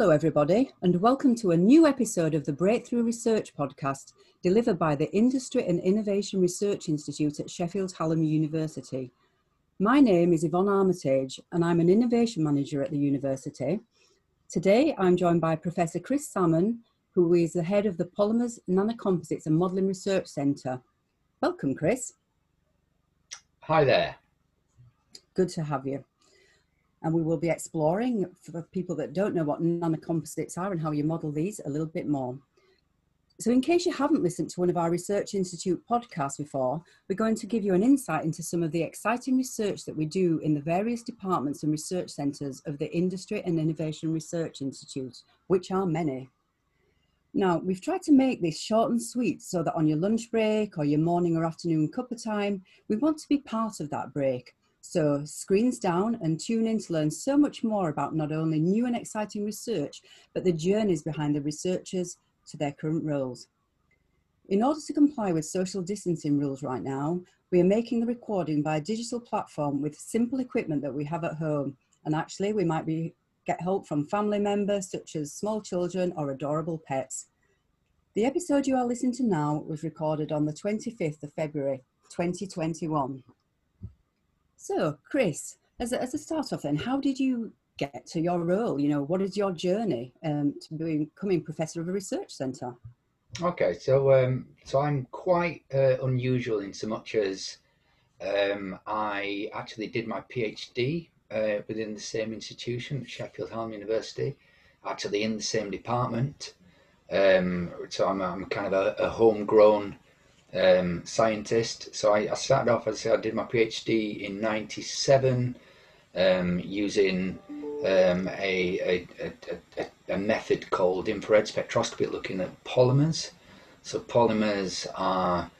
Hello, everybody, and welcome to a new episode of the Breakthrough Research Podcast delivered by the Industry and Innovation Research Institute at Sheffield Hallam University. My name is Yvonne Armitage, and I'm an Innovation Manager at the university. Today, I'm joined by Professor Chris Sammon, who is the head of the Polymers, Nanocomposites and Modelling Research Centre. Welcome, Chris. Hi there. Good to have you and we will be exploring for people that don't know what nanocomposites are and how you model these a little bit more. So in case you haven't listened to one of our Research Institute podcasts before, we're going to give you an insight into some of the exciting research that we do in the various departments and research centres of the Industry and Innovation Research Institute, which are many. Now, we've tried to make this short and sweet so that on your lunch break or your morning or afternoon cup of time, we want to be part of that break so screens down and tune in to learn so much more about not only new and exciting research, but the journeys behind the researchers to their current roles. In order to comply with social distancing rules right now, we are making the recording by a digital platform with simple equipment that we have at home. And actually we might be get help from family members such as small children or adorable pets. The episode you are listening to now was recorded on the 25th of February 2021. So, Chris, as a, as a start off, then, how did you get to your role? You know, what is your journey um, to becoming professor of a research centre? Okay, so um, so I'm quite uh, unusual in so much as um, I actually did my PhD uh, within the same institution, Sheffield Hallam University, actually in the same department. Um, so I'm, I'm kind of a, a homegrown um, scientist. So I, I, started off, as I did my PhD in 97 um, using um, a, a, a, a, method called infrared spectroscopy looking at polymers. So polymers are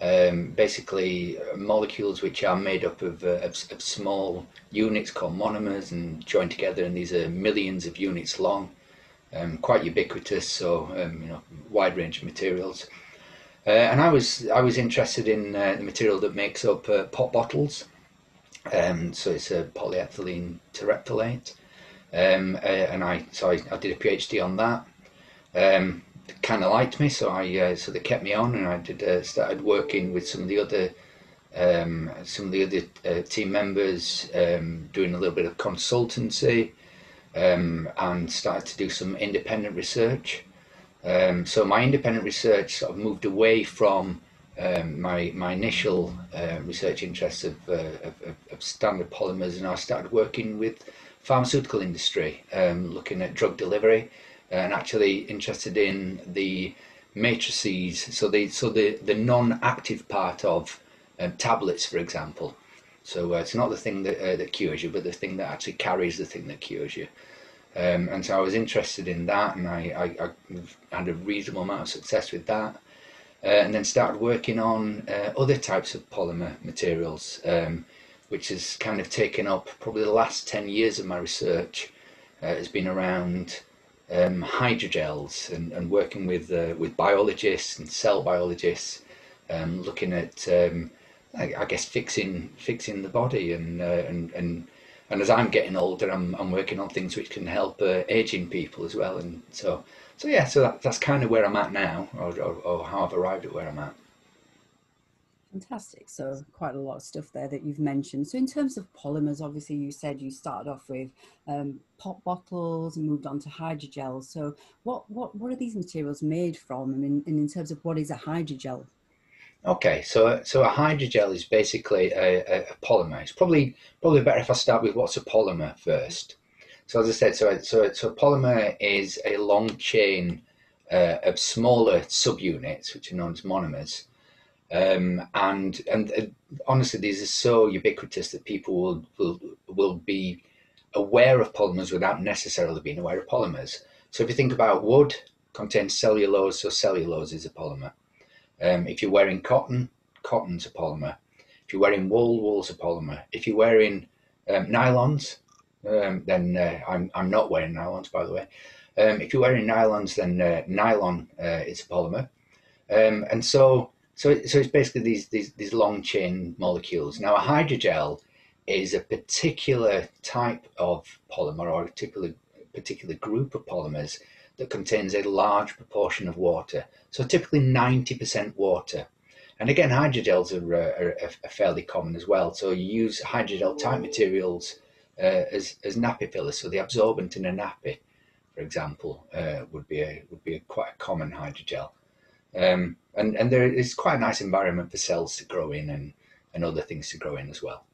um, basically molecules which are made up of, uh, of, of, small units called monomers and joined together and these are millions of units long. Um, quite ubiquitous, so um, you know, wide range of materials. Uh, and I was I was interested in uh, the material that makes up uh, pop bottles. Um, so it's a polyethylene terephthalate, um, uh, and I so I, I, did a PhD on that. Um, kind of liked me, so I uh, so they kept me on, and I did uh, started working with some of the other um, some of the other team members, um, doing a little bit of consultancy, um, and started to do some independent research. Um, so my independent research sort of moved away from um, my my initial uh, research interests of, uh, of, of, standard polymers, and I started working with pharmaceutical industry, um, looking at drug delivery, and actually interested in the matrices. So the so the the non-active part of um, tablets, for example. So uh, it's not the thing that uh, that cures you, but the thing that actually carries the thing that cures you. Um, and so I was interested in that, and I, I, I had a reasonable amount of success with that. Uh, and then started working on uh, other types of polymer materials, um, which has kind of taken up probably the last 10 years of my research uh, has been around um, hydrogels and, and working with uh, with biologists and cell biologists, um, looking at um, I, I, guess fixing fixing the body and uh, and and and as I'm getting older, I'm, I'm working on things which can help uh, aging people as well. And so, so yeah, so that, that's kind of where I'm at now, or, or, or how I've arrived at where I'm at. Fantastic. So quite a lot of stuff there that you've mentioned. So in terms of polymers, obviously you said you started off with um, pop bottles and moved on to hydrogels. So what, what, what are these materials made from? I mean, and in terms of what is a hydrogel? Okay, so so a hydrogel is basically a, a, polymer. It's probably probably better if I start with what's a polymer first. So as I said, so so, so a polymer is a long chain uh, of smaller subunits, which are known as monomers. Um, and and uh, honestly, these are so ubiquitous that people will will will be aware of polymers without necessarily being aware of polymers. So if you think about wood, contains cellulose, so cellulose is a polymer. Um, if you're wearing cotton, cotton's a polymer. If you're wearing wool, wool's a polymer. If you're wearing um, nylons, um, then uh, I'm, I'm not wearing nylons, by the way. Um, if you're wearing nylons, then uh, nylon uh, is a polymer. Um, and so, so, so it's basically these, these, these long chain molecules. Now, a hydrogel is a particular type of polymer or a particular particular group of polymers that contains a large proportion of water. So typically 90% water. And again, hydrogels are, are, are, fairly common as well. So you use hydrogel type materials uh, as, as nappy fillers. So the absorbent in a nappy, for example, uh, would be a would be a quite a common hydrogel. Um, and and there is quite a nice environment for cells to grow in and, and other things to grow in as well.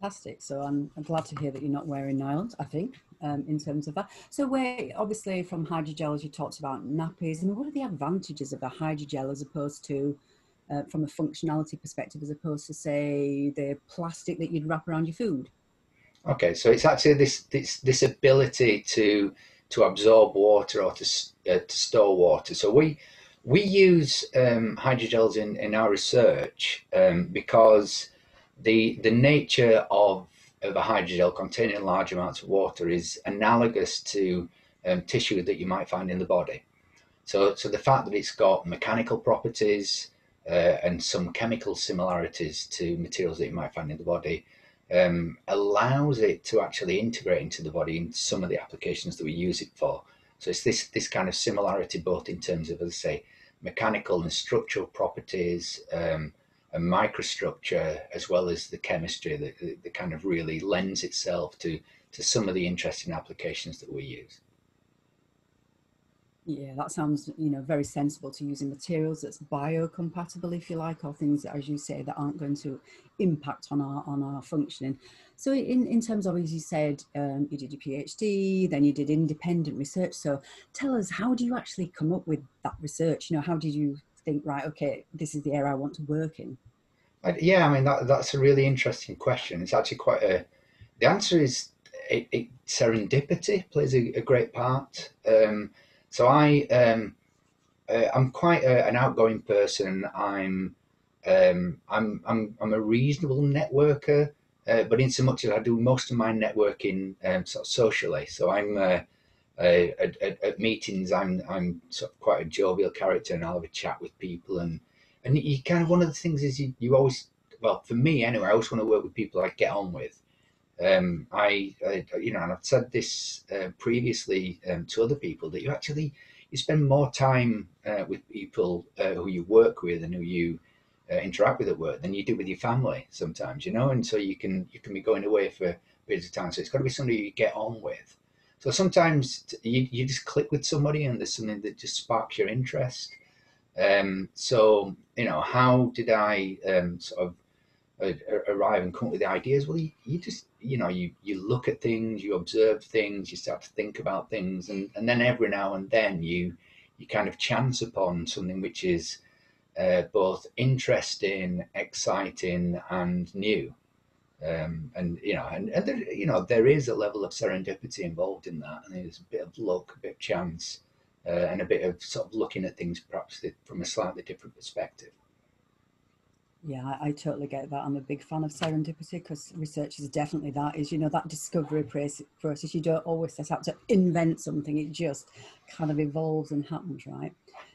Fantastic. So I'm, I'm glad to hear that you're not wearing nylons, I think, um, in terms of that. So we're obviously from hydrogel, as you talked about nappies, I and what are the advantages of a hydrogel as opposed to, uh, from a functionality perspective, as opposed to say the plastic that you'd wrap around your food? Okay, so it's actually this this this ability to to absorb water or to uh, to store water. So we we use um, hydrogels in in our research um, because the the nature of of a hydrogel containing large amounts of water is analogous to um, tissue that you might find in the body. So, so the fact that it's got mechanical properties uh, and some chemical similarities to materials that you might find in the body um, allows it to actually integrate into the body in some of the applications that we use it for. So it's this this kind of similarity both in terms of, as I say, mechanical and structural properties, um, and microstructure as well as the chemistry that, that kind of really lends itself to to some of the interesting applications that we use. Yeah, that sounds, you know, very sensible to using materials that's biocompatible, if you like, or things, as you say, that aren't going to impact on our on our functioning. So, in in terms of, as you said, um, you did your PhD, then you did independent research. So, tell us, how do you actually come up with that research? You know, how did you think, right, okay, this is the area I want to work in? Yeah, I mean that that's a really interesting question. It's actually quite a. The answer is it, it serendipity plays a, a great part. Um, so I um, uh, I'm quite a, an outgoing person. I'm um, I'm I'm I'm a reasonable networker, uh, but in so much as I do most of my networking um, sort of socially. So I'm uh, uh, at, at, at, meetings, I'm I'm sort of quite a jovial character, and I'll have a chat with people, and and you kind of one of the things is you, you always well for me anyway, I always want to work with people I get on with. Um, I, I, you know, and I've said this uh, previously um, to other people that you actually you spend more time uh, with people uh, who you work with and who you uh, interact with at work than you do with your family sometimes, you know, and so you can you can be going away for periods of time. So it's got to be somebody you get on with. So sometimes you, you just click with somebody and there's something that just sparks your interest. Um, so, you know, how did I um, sort of arrive and come up with the ideas? Well, you, you, just, you know, you, you look at things, you observe things, you start to think about things, and, and then every now and then you, you kind of chance upon something which is uh, both interesting, exciting, and new. Um, and you know, and, and there, you know, there is a level of serendipity involved in that, and there's a bit of luck, a bit of chance, uh, and a bit of sort of looking at things perhaps from a slightly different perspective. Yeah, I, I, totally get that. I'm a big fan of serendipity because research is definitely that. Is you know that discovery process. You don't always set out to invent something; it just kind of evolves and happens, right?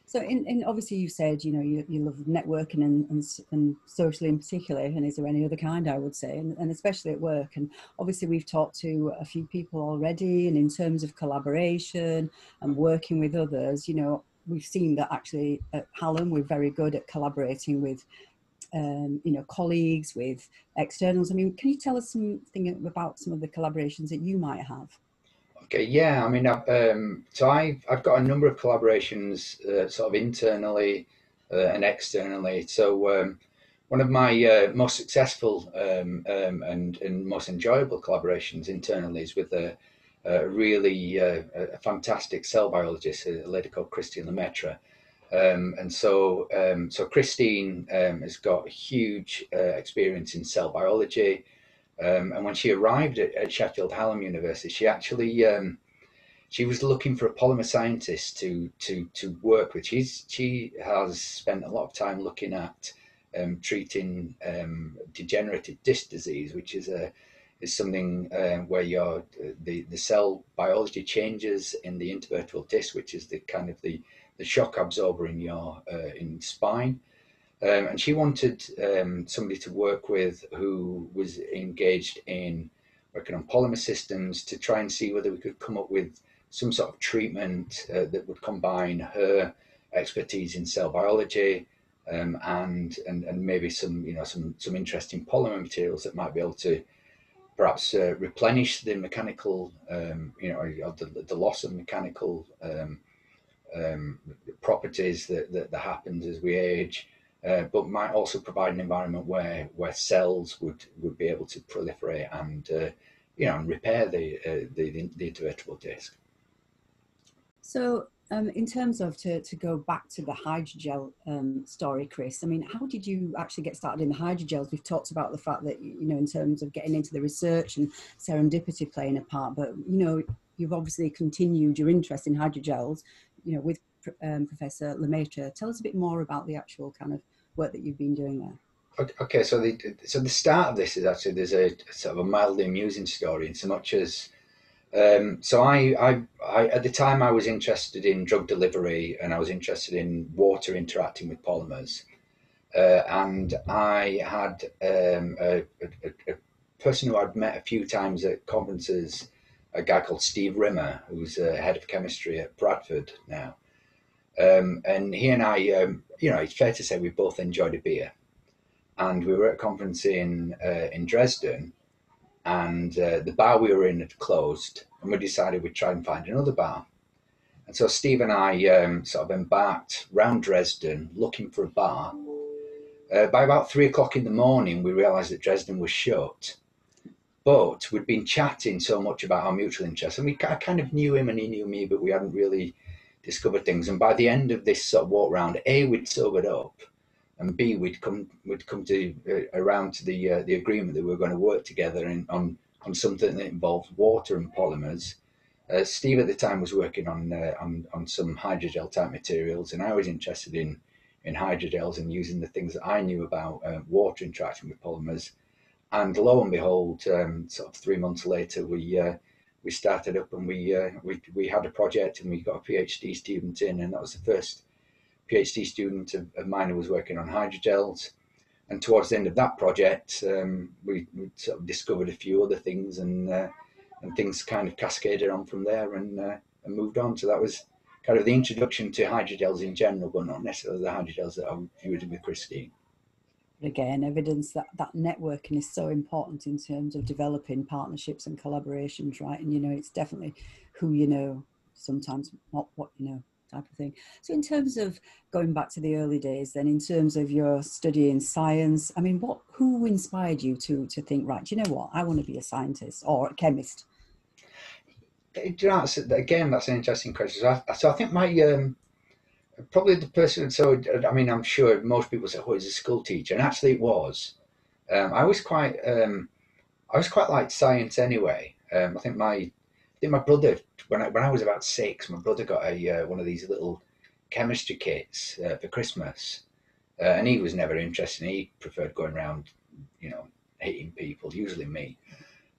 So, in, in obviously, you said you know you, you love networking and, and, and socially in particular, and is there any other kind? I would say, and, and especially at work. And obviously, we've talked to a few people already, and in terms of collaboration and working with others, you know, we've seen that actually at Hallam we're very good at collaborating with um, you know, colleagues, with externals. I mean, can you tell us something about some of the collaborations that you might have? Okay, yeah, I mean, I've, um, so I've, I've got a number of collaborations uh, sort of internally uh, and externally. So um, one of my uh, most successful um, um and, and most enjoyable collaborations internally is with a, a really uh, a fantastic cell biologist, a lady called Christine Le Maitre. Um, and so, um, so Christine has got huge uh, experience in cell biology. Um, and when she arrived at, at, Sheffield Hallam University, she actually um, she was looking for a polymer scientist to to to work with. She's she has spent a lot of time looking at um, treating degenerative disc disease, which is a is something uh, where your the the cell biology changes in the intervertebral disc, which is the kind of the the shock absorber in your uh, in spine. Um, and she wanted um, somebody to work with who was engaged in working on polymer systems to try and see whether we could come up with some sort of treatment uh, that would combine her expertise in cell biology um, and, and and maybe some you know some some interesting polymer materials that might be able to perhaps uh, replenish the mechanical um, you know the, the loss of mechanical um, um, properties that, that, that happens as we age, uh, but might also provide an environment where where cells would would be able to proliferate and uh, you know and repair the, uh, the the intervertebral disc. So um, in terms of to, to go back to the hydrogel um, story, Chris, I mean, how did you actually get started in the hydrogels? We've talked about the fact that, you know, in terms of getting into the research and serendipity playing a part, but, you know, you've obviously continued your interest in hydrogels, you know, with um, Professor Le Maitre. Tell us a bit more about the actual kind of work that you've been doing there. Okay, so the so the start of this is actually there's a, sort of a mildly amusing story in so much as um, so I, I, I, at the time I was interested in drug delivery and I was interested in water interacting with polymers. Uh, and I had um, a, a, a, person who I'd met a few times at conferences, a guy called Steve Rimmer, who's uh, head of chemistry at Bradford now. Um, and he and I, um, you know, it's fair to say we both enjoyed a beer. And we were at a conference in uh, in Dresden, and uh, the bar we were in had closed, and we decided we'd try and find another bar. And so Steve and I um, sort of embarked round Dresden looking for a bar. Uh, by about three o'clock in the morning, we realised that Dresden was shut. But we'd been chatting so much about our mutual interests, and we I kind of knew him and he knew me, but we hadn't really discovered things. And by the end of this sort of walk round, A, we'd sobered up, and B, we'd come we'd come to uh, around to the uh, the agreement that we were going to work together in, on on something that involved water and polymers. Uh, Steve at the time was working on uh, on on some hydrogel type materials, and I was interested in in hydrogels and using the things that I knew about uh, water interaction with polymers. And lo and behold, um, sort of three months later, we uh, we started up and we we we had a project and we got a PhD student in, and that was the first PhD student of, of mine who was working on hydrogels. And towards the end of that project, um, we, we, sort of discovered a few other things, and uh, and things kind of cascaded on from there, and uh, and moved on. So that was kind of the introduction to hydrogels in general, but not necessarily the hydrogels that I viewed with Christine. Again, evidence that that networking is so important in terms of developing partnerships and collaborations, right? And you know, it's definitely who you know, sometimes not what you know type of thing. So in terms of going back to the early days, then in terms of your study in science, I mean, what who inspired you to to think, right, you know what, I want to be a scientist or a chemist? Do you know, again, that's an interesting question. So I, so I think my um, probably the person. So I mean, I'm sure most people say, "Oh, he's a school teacher," and actually, it was. Um, I was quite. Um, I was quite like science anyway. Um, I think my I think my brother, when I, when I was about six, my brother got a uh, one of these little chemistry kits uh, for Christmas, uh, and he was never interested. He preferred going around, you know, hitting people, usually me.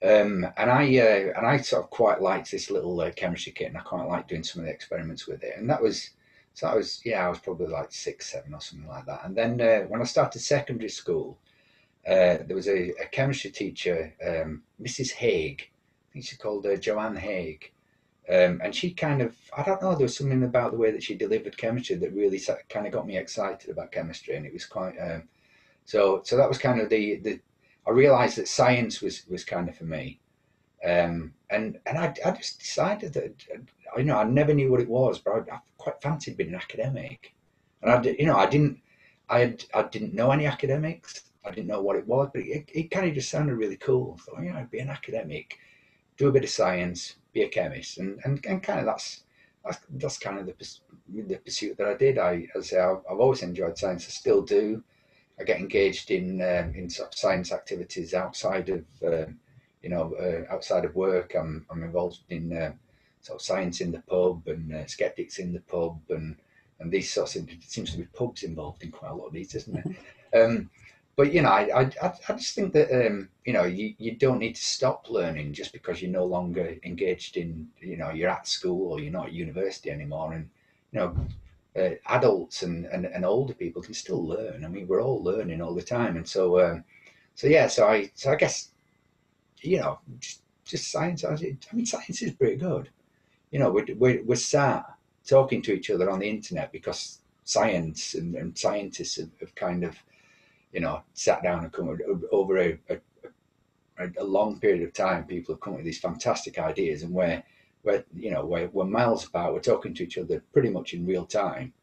Um, and I uh, and I sort of quite liked this little uh, chemistry kit, and I quite liked doing some of the experiments with it. And that was so I was yeah, I was probably like six, seven, or something like that. And then uh, when I started secondary school, uh, there was a, a chemistry teacher, um, Mrs. Haig I think she called uh, Joanne Haig. Um, and she kind of, I don't know, there was something about the way that she delivered chemistry that really kind of got me excited about chemistry. And it was quite, um, so, so that was kind of the, the, I realized that science was, was kind of for me. Um, and, and I, I just decided that, you know, I never knew what it was, but I, I quite fancied being an academic. And I, you know, I didn't, I, had, I didn't know any academics. I didn't know what it was, but it, it kind of just sounded really cool. I thought, yeah, I'd be an academic do a bit of science, be a chemist, and and, and kind of that's that's, that's kind of the, the pursuit that I did. I as I I've always enjoyed science. I still do. I get engaged in um, in sort of science activities outside of um, you know uh, outside of work. I'm I'm involved in uh, of science in the pub and uh, skeptics in the pub and and these sorts of it seems to be pubs involved in quite a lot of these, isn't it? um, but you know, I, I, I just think that um, you know you, you don't need to stop learning just because you're no longer engaged in you know you're at school or you're not at university anymore, and you know uh, adults and, and, and older people can still learn. I mean, we're all learning all the time, and so um, so yeah, so I so I guess you know, just, just science. I mean, science is pretty good. You know, we're, we're, we're sat talking to each other on the internet because science and, and scientists have, have, kind of, you know, sat down and come over a, a, a, long period of time. People have come up with these fantastic ideas, and we're, we're you know, we're, we're miles apart. We're talking to each other pretty much in real time.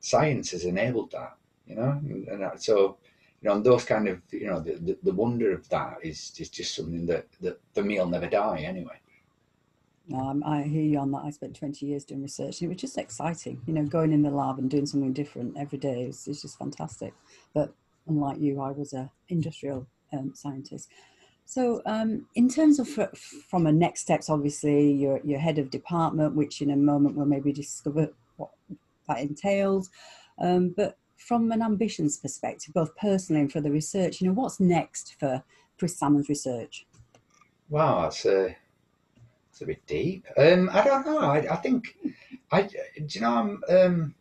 Science has enabled that, you know, and, and so you know, and those kind of, you know, the, the, the, wonder of that is, is just something that, that for me will never die anyway. No, I hear you on that. I spent 20 years doing research and it was just exciting, you know, going in the lab and doing something different every day is, is just fantastic. But unlike you, I was a industrial um, scientist. So, um, in terms of from a next steps, obviously you're, you're head of department, which in a moment we'll maybe discover what that entails. Um, but from an ambitions perspective, both personally and for the research, you know, what's next for Chris Sammon's research? Wow, that's a, that's a bit deep. Um, I don't know. I, I think, I, do you know, I'm, um,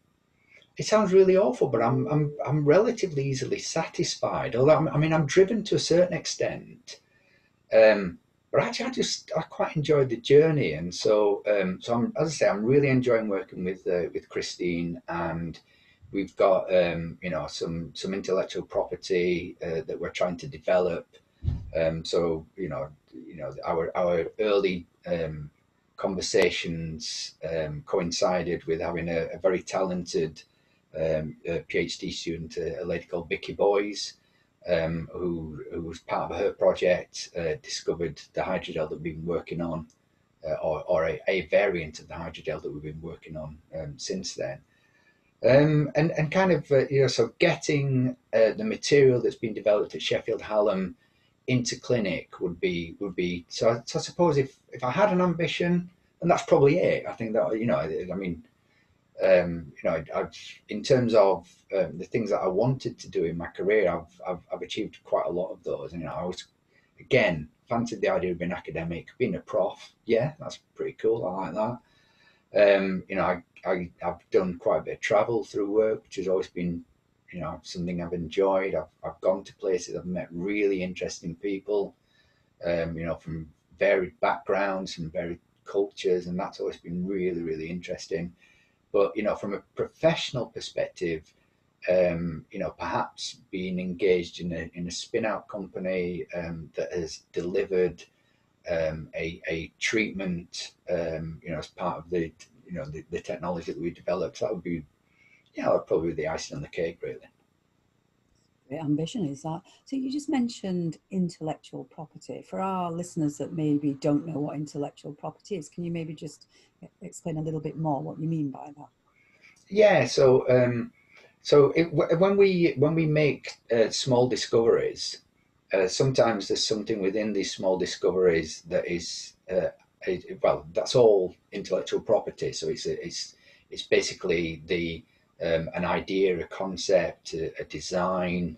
it sounds really awful, but I'm, I'm, I'm relatively easily satisfied. Although, I'm, i mean, I'm driven to a certain extent. Um, but actually, I just I quite enjoyed the journey, and so um, so I'm, as I say, I'm really enjoying working with uh, with Christine and We've got um, you know some some intellectual property uh, that we're trying to develop. Um, so you know you know our our early um, conversations um, coincided with having a, a very talented um, PhD student, a, a, lady called Vicky Boys, um, who who was part of her project, uh, discovered the hydrogel that we've been working on, uh, or, or a, a, variant of the hydrogel that we've been working on since then. Um, and and kind of uh, you know so getting uh, the material that's been developed at Sheffield Hallam into clinic would be would be so, so I suppose if if I had an ambition and that's probably it I think that you know I, I mean um, you know I, have in terms of um, the things that I wanted to do in my career I've, I've I've achieved quite a lot of those and you know I was again fancied the idea of being academic being a prof yeah that's pretty cool I like that. Um, you know, I, I, I, have done quite a bit of travel through work, which has always been, you know, something I've enjoyed. I've, I've gone to places, I've met really interesting people, um, you know, from varied backgrounds and varied cultures, and that's always been really, really interesting. But, you know, from a professional perspective, um, you know, perhaps being engaged in a, in a spin out company um, that has delivered um, a, a treatment, um, you know, as part of the, you know, the, the technology that we developed. That would be, yeah, that would probably be the icing on the cake, really. Ambition is that. So you just mentioned intellectual property. For our listeners that maybe don't know what intellectual property is, can you maybe just explain a little bit more what you mean by that? Yeah. So. Um, so it, when we when we make uh, small discoveries, uh, sometimes there's something within these small discoveries that is uh, a, well that's all intellectual property so it's it's it's basically the um, an idea a concept a, a design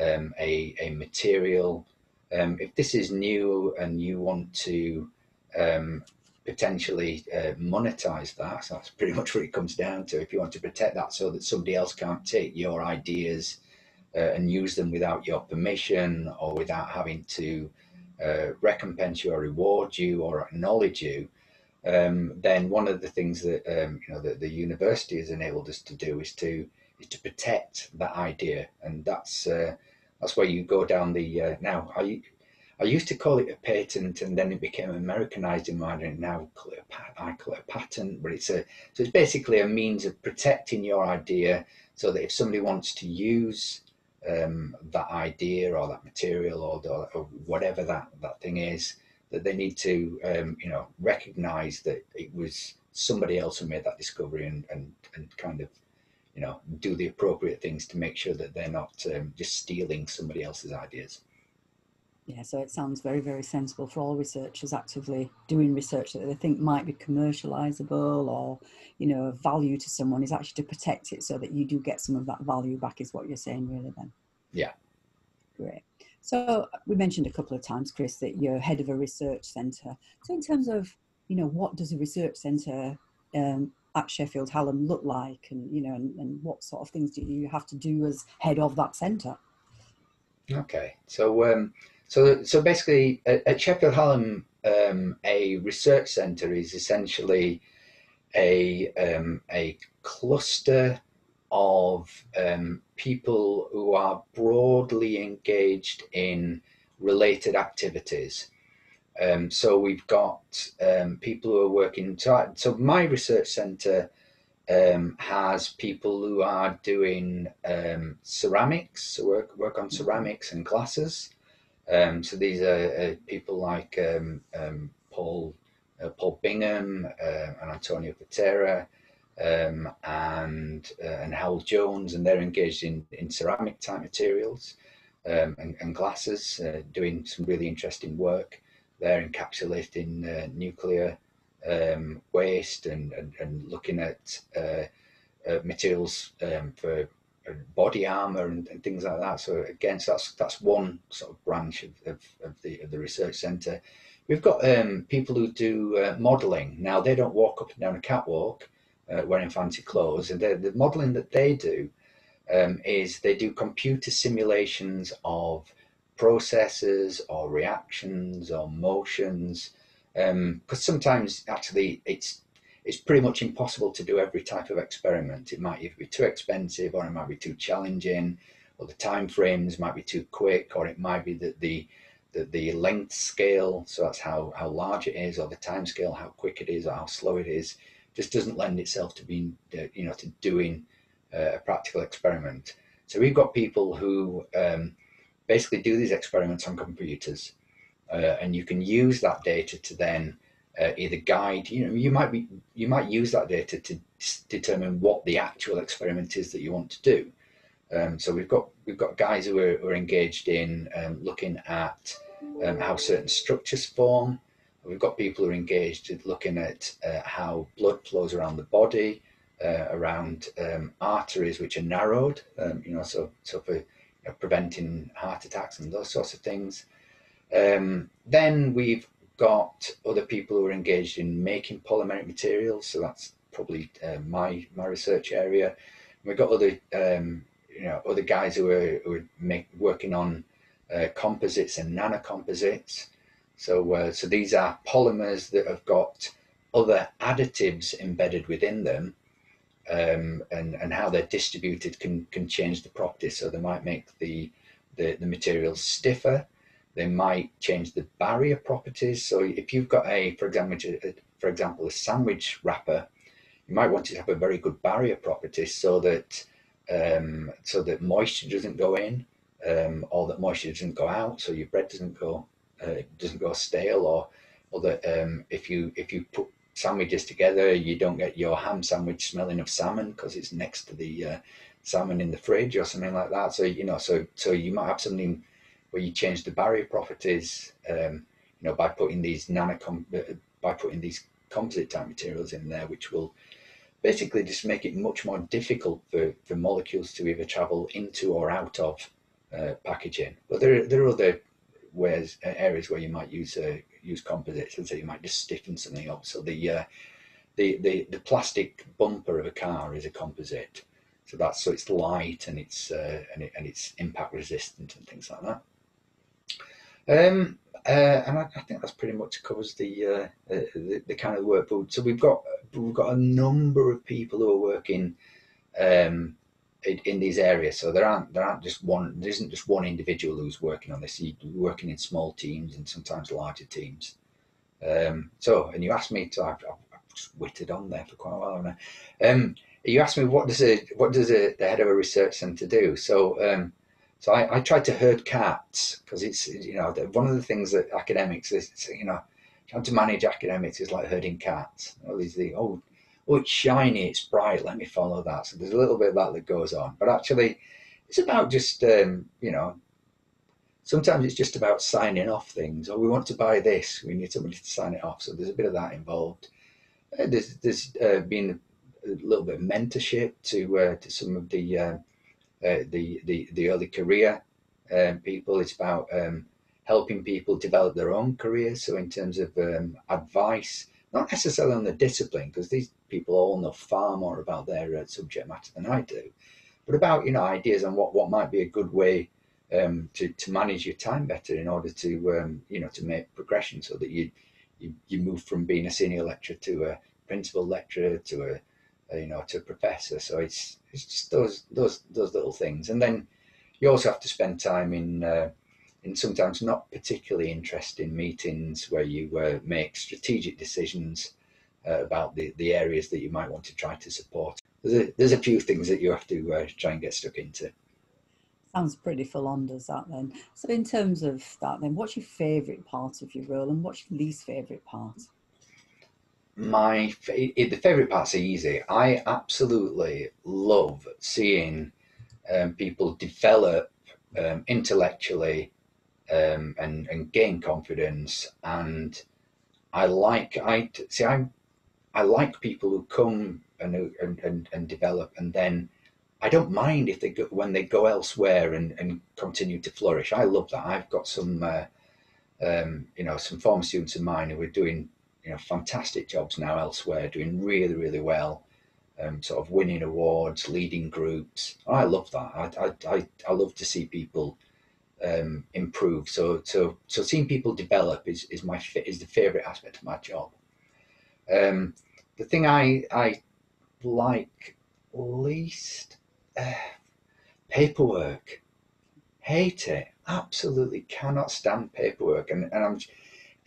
um, a, a material. Um, if this is new and you want to um, potentially uh, monetize that so that's pretty much what it comes down to. If you want to protect that so that somebody else can't take your ideas uh, and use them without your permission or without having to uh, recompense you or reward you or acknowledge you, um, then one of the things that um, you know that the university has enabled us to do is to is to protect that idea, and that's uh, that's where you go down the uh, now. I I used to call it a patent, and then it became Americanized in my mind. Now call it call it a patent, but it's a so it's basically a means of protecting your idea, so that if somebody wants to use um, that idea or that material or, or whatever that, that thing is, that they need to, um, you know, recognize that it was somebody else who made that discovery and, and, and kind of, you know, do the appropriate things to make sure that they're not um, just stealing somebody else's ideas. Yeah, so it sounds very, very sensible for all researchers actively doing research that they think might be commercializable or, you know, value to someone is actually to protect it so that you do get some of that value back, is what you're saying, really, then. Yeah. Great. So we mentioned a couple of times, Chris, that you're head of a research centre. So in terms of, you know, what does a research centre um, at Sheffield Hallam look like, and you know, and, and what sort of things do you have to do as head of that centre? Okay, so um, so, so basically, at, at Sheffield Hallam, um, a research centre is essentially a um, a cluster of um, people who are broadly engaged in related activities. Um, so we've got um, people who are working. So, so my research centre um, has people who are doing um, ceramics, so work work on ceramics and glasses. Um, so these are uh, people like um, Paul uh, Paul Bingham uh, and Antonio Patera. Um, and uh, and Hal Jones, and they're engaged in, in ceramic type materials um, and, and, glasses, uh, doing some really interesting work. They're encapsulating uh, nuclear um, waste and, and, and, looking at uh, uh, materials um, for uh, body armor and, and, things like that. So again, so that's that's one sort of branch of, of, of the of the research centre. We've got um, people who do modelling. Now they don't walk up and down a catwalk uh, wearing fancy clothes, and the the modelling that they do um, is they do computer simulations of processes or reactions or motions because um, sometimes actually it's it's pretty much impossible to do every type of experiment. It might either be too expensive or it might be too challenging, or the time frames might be too quick, or it might be that the the, the length scale, so that's how, how large it is, or the time scale, how quick it is, or how slow it is, just doesn't lend itself to being, you know, to doing uh, a practical experiment. So we've got people who um, basically do these experiments on computers uh, and you can use that data to then uh, either guide you know you might be you might use that data to determine what the actual experiment is that you want to do um, so we've got we've got guys who are, who are engaged in um, looking at um, how certain structures form we've got people who are engaged in looking at uh, how blood flows around the body uh, around um, arteries which are narrowed um, you know so so for you know, preventing heart attacks and those sorts of things um, then we've got other people who are engaged in making polymeric materials, so that's probably uh, my my research area. we've got other um, you know other guys who are, who are make, working on uh, composites and nanocomposites. So uh, so these are polymers that have got other additives embedded within them, um, and and how they're distributed can can change the properties. So they might make the the, the materials stiffer they might change the barrier properties. So if you've got a, for example, for example, a sandwich wrapper, you might want it to have a very good barrier property so that um, so that moisture doesn't go in um, or that moisture doesn't go out, so your bread doesn't go uh, doesn't go stale, or or that um, if you if you put sandwiches together, you don't get your ham sandwich smelling of salmon because it's next to the uh, salmon in the fridge or something like that. So you know, so so you might have something where you change the barrier properties, um, you know, by putting these nanocom uh, by putting these composite type materials in there, which will basically just make it much more difficult for, for molecules to either travel into or out of uh, packaging. But there, there are other ways, uh, areas where you might use uh, use composites, and so you might just stiffen something up. So the uh, the, the the plastic bumper of a car is a composite, so that's so it's light and it's uh, and, it, and it's impact resistant and things like that. Um, uh, and I, I, think that's pretty much covers the, uh, the, the kind of work. So we've got we've got a number of people who are working um, in, in, these areas. So there aren't there aren't just one. There isn't just one individual who's working on this. You're working in small teams and sometimes larger teams. Um, so, and you asked me to. I've, I've, just witted on there for quite a while. Um, you asked me what does a what does a, the head of a research centre do? So um, so I, I tried to herd cats because it's you know one of the things that academics is you know trying to manage academics is like herding cats. All these the oh oh it's shiny, it's bright, let me follow that. So there's a little bit of that that goes on, but actually it's about just um, you know sometimes it's just about signing off things. Oh, we want to buy this, we need somebody to sign it off. So there's a bit of that involved. Uh, there's there's uh, been a little bit of mentorship to uh, to some of the uh, uh, the, the, the early career um, people. It's about um, helping people develop their own careers. So in terms of um, advice, not necessarily on the discipline, because these people all know far more about their uh, subject matter than I do, but about you know ideas on what, what might be a good way um, to, to manage your time better in order to um, you know to make progression so that you, you you move from being a senior lecturer to a principal lecturer to a, you know to a professor. So it's it's just those those those little things. And then you also have to spend time in uh, in sometimes not particularly interesting meetings where you uh, make strategic decisions uh, about the, the areas that you might want to try to support. There's a, there's a few things that you have to uh, try and get stuck into. Sounds pretty full on, does that then? So, in terms of that, then, what's your favourite part of your role and what's your least favourite part? My the favourite parts are easy. I absolutely love seeing um, people develop um, intellectually um, and and gain confidence. And I like I see I I like people who come and and and, and develop, and then I don't mind if they go when they go elsewhere and and continue to flourish. I love that. I've got some. Uh, um, you know, some former students of mine who are doing, you know, fantastic jobs now elsewhere, doing really, really well, um, sort of winning awards, leading groups. I love that. I, I, I, I love to see people um, improve. So so so seeing people develop is is my is the favorite aspect of my job. Um, the thing I I like least uh, paperwork. Hate it. Absolutely cannot stand paperwork. And and I'm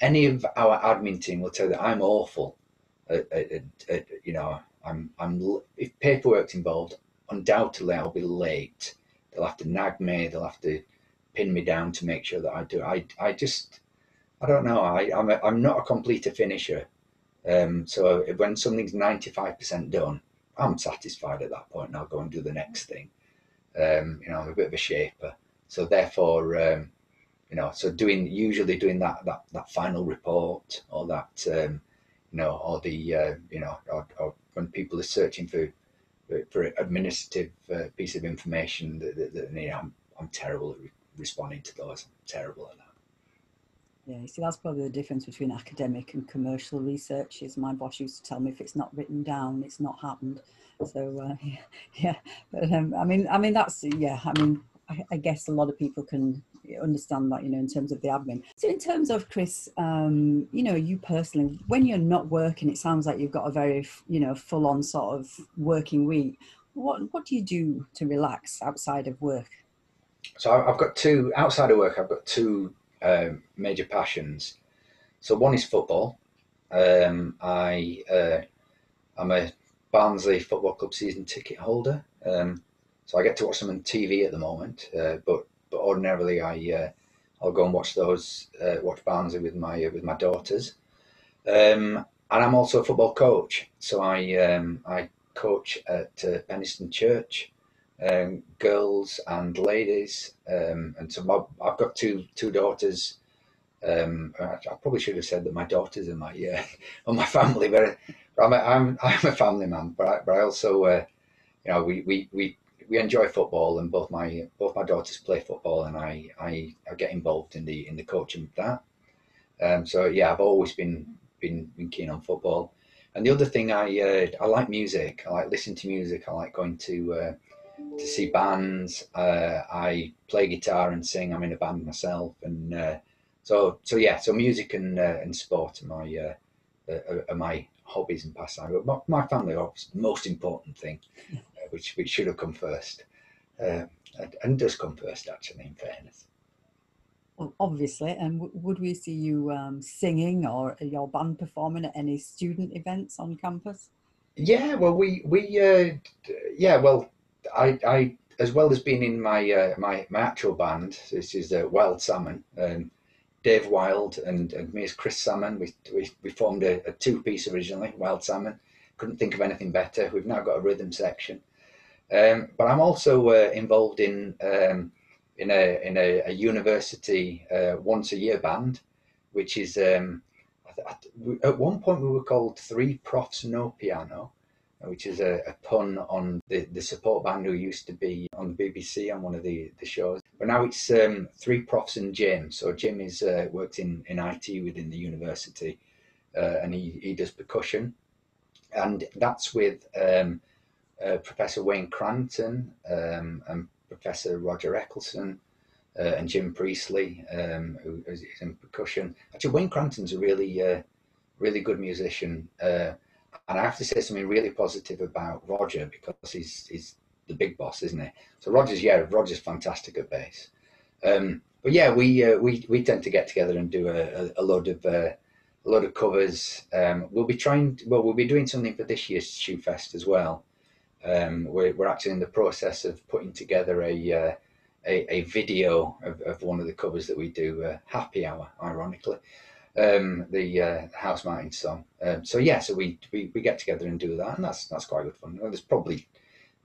any of our admin team will tell you that I'm awful. At, at, at, you know, I'm I'm if paperwork's involved, undoubtedly I'll be late. They'll have to nag me. They'll have to pin me down to make sure that I do. I I just I don't know. I I'm a, I'm not a completer finisher. Um, so when something's ninety five percent done, I'm satisfied at that point, and I'll go and do the next thing. Um, you know, I'm a bit of a shaper, so therefore, um, you know, so doing usually doing that that that final report or that um, you know, or the uh, you know, or, or, when people are searching for for administrative uh, piece of information that, that, that you know, I'm I'm terrible at responding to those. I'm terrible at that. Yeah, you see, that's probably the difference between academic and commercial research. Is my boss used to tell me if it's not written down, it's not happened. So uh, yeah, yeah, but um, I mean, I mean that's yeah. I mean, I, I, guess a lot of people can understand that, you know, in terms of the admin. So in terms of Chris, um, you know, you personally, when you're not working, it sounds like you've got a very, you know, full-on sort of working week. What what do you do to relax outside of work? so I've got two outside of work. I've got two um, major passions. So one is football. Um, I uh, I'm a Barnsley Football Club season ticket holder. Um, so I get to watch them on TV at the moment. Uh, but but ordinarily I uh, I'll go and watch those uh, watch Barnsley with my with my daughters. Um, and I'm also a football coach. So I um, I coach at uh, Penistone Church um, girls and ladies. Um, and so my, I've got two two daughters. Um, I, I, probably should have said that my daughters are my uh, are my family, but I'm a, I'm I'm a family man. But I, but I also uh, you know we, we, we, we enjoy football, and both my both my daughters play football, and I, I, I get involved in the in the coaching of that. Um, so yeah, I've always been been been keen on football. And the other thing I uh, I like music. I like listening to music. I like going to uh, to see bands. Uh, I play guitar and sing. I'm in a band myself, and uh, so so yeah. So music and uh, and sport are my uh, uh, are my hobbies and pastimes. But my, my family are the most important thing, uh, which which should have come first, and, and does come first actually. In fairness. Well, obviously, and w- would we see you um, singing or your band performing at any student events on campus? Yeah, well, we we uh, yeah, well, I, I as well as being in my uh, my my actual band, this is uh, Wild Salmon. Um, Dave Wild and, and me as Chris Sammon, we, we, we formed a, a two piece originally, Wild Salmon. Couldn't think of anything better. We've now got a rhythm section. Um, but I'm also uh, involved in um, in a in a, a university uh, once a year band, which is um, at one point we were called Three Profs No Piano, which is a, a, pun on the, the support band who used to be on the BBC on one of the, the shows. But now it's um, three profs and Jim. So Jim is uh, works in, in IT within the university, uh, and he, he does percussion, and that's with um, uh, Professor Wayne Cranton um, and Professor Roger Eccleston. uh, and Jim Priestley, um, who is in percussion. Actually, Wayne Cranton's a really, uh, really good musician, uh, and I have to say something really positive about Roger because he's he's the big boss, isn't he? So Roger's yeah, Roger's fantastic at bass. Um, but yeah, we uh, we we tend to get together and do a, a, load of uh, a load of covers. Um, we'll be trying. well, we'll be doing something for this year's Shoe Fest as well. Um, we're, we're actually in the process of putting together a uh, a, a, video of, of, one of the covers that we do, uh, Happy Hour, ironically, um, the uh, Housemartins song. Um, so yeah, so we, we we get together and do that, and that's that's quite good fun. There's probably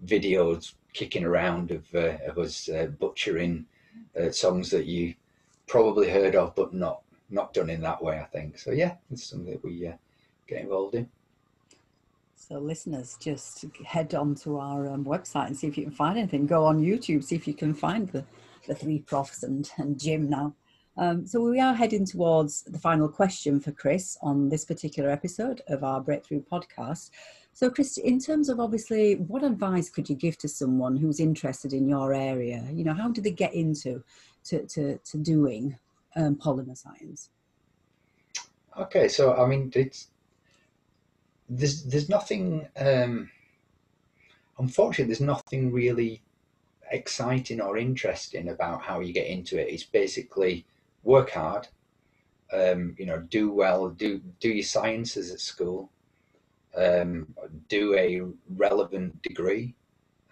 videos kicking around of uh, of us uh, butchering uh, songs that you probably heard of, but not not done in that way. I think so. Yeah, it's something that we uh, get involved in. So, listeners, just head on to our um, website and see if you can find anything. Go on YouTube, see if you can find the, the three profs and, and Jim now. Um, so, we are heading towards the final question for Chris on this particular episode of our Breakthrough podcast. So, Chris, in terms of obviously, what advice could you give to someone who's interested in your area? You know, how do they get into to, to, to doing um, polymer science? Okay, so I mean, it's there's there's nothing. Um, unfortunately, there's nothing really exciting or interesting about how you get into it. It's basically work hard, um, you know, do well, do do your sciences at school, um, do a relevant degree.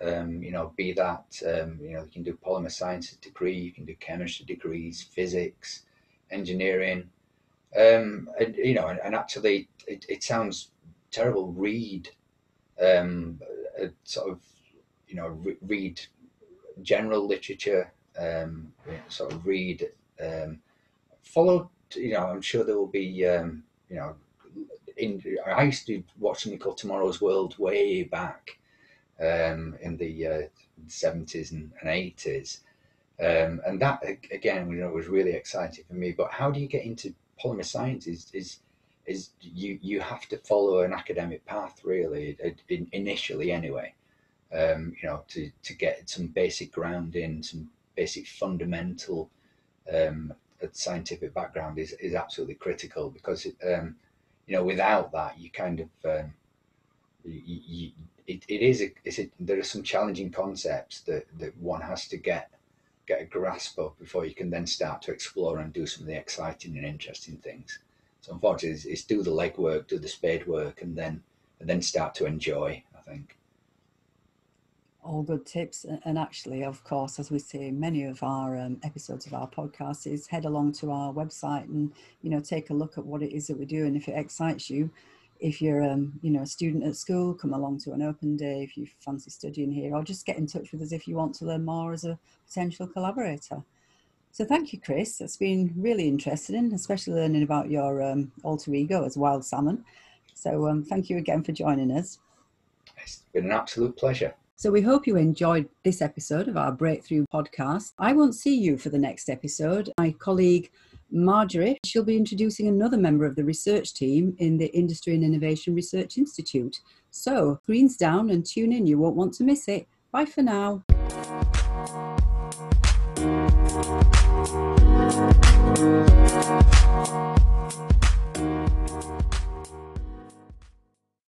Um, you know, be that um, you know you can do polymer sciences degree, you can do chemistry degrees, physics, engineering, um, and you know, and, and actually it, it, sounds terrible. Read, um, sort of, you know, re- read general literature, sort of read, follow. You know, I'm sure there will be, you know, in, I used to watch something called Tomorrow's World way back um, in the uh, 70s and, and 80s. Um, and that again, you know, was really exciting for me. But how do you get into polymer science? Is is is you you have to follow an academic path really, initially anyway. Um, you know, to to get some basic grounding, some basic fundamental um, a scientific background is is absolutely critical because um, you know, without that, you kind of um, you, you, it, it is a, it's a, there are some challenging concepts that, that one has to get get a grasp of before you can then start to explore and do some of the exciting and interesting things. So unfortunately, it's, it's do the legwork, do the spade work, and then and then start to enjoy. I think all good tips and actually of course as we say many of our um, episodes of our podcast is head along to our website and you know take a look at what it is that we do. And if it excites you if you're um, you know a student at school come along to an open day. If you fancy studying here or just get in touch with us if you want to learn more as a potential collaborator. So thank you chris. It's been really interesting especially learning about your um, alter ego as wild salmon. So um, thank you again for joining us. It's been an absolute pleasure so we hope you enjoyed this episode of our Breakthrough podcast. I won't see you for the next episode. My colleague Marjorie, she'll be introducing another member of the research team in the Industry and Innovation Research Institute. So, screens down and tune in, you won't want to miss it. Bye for now.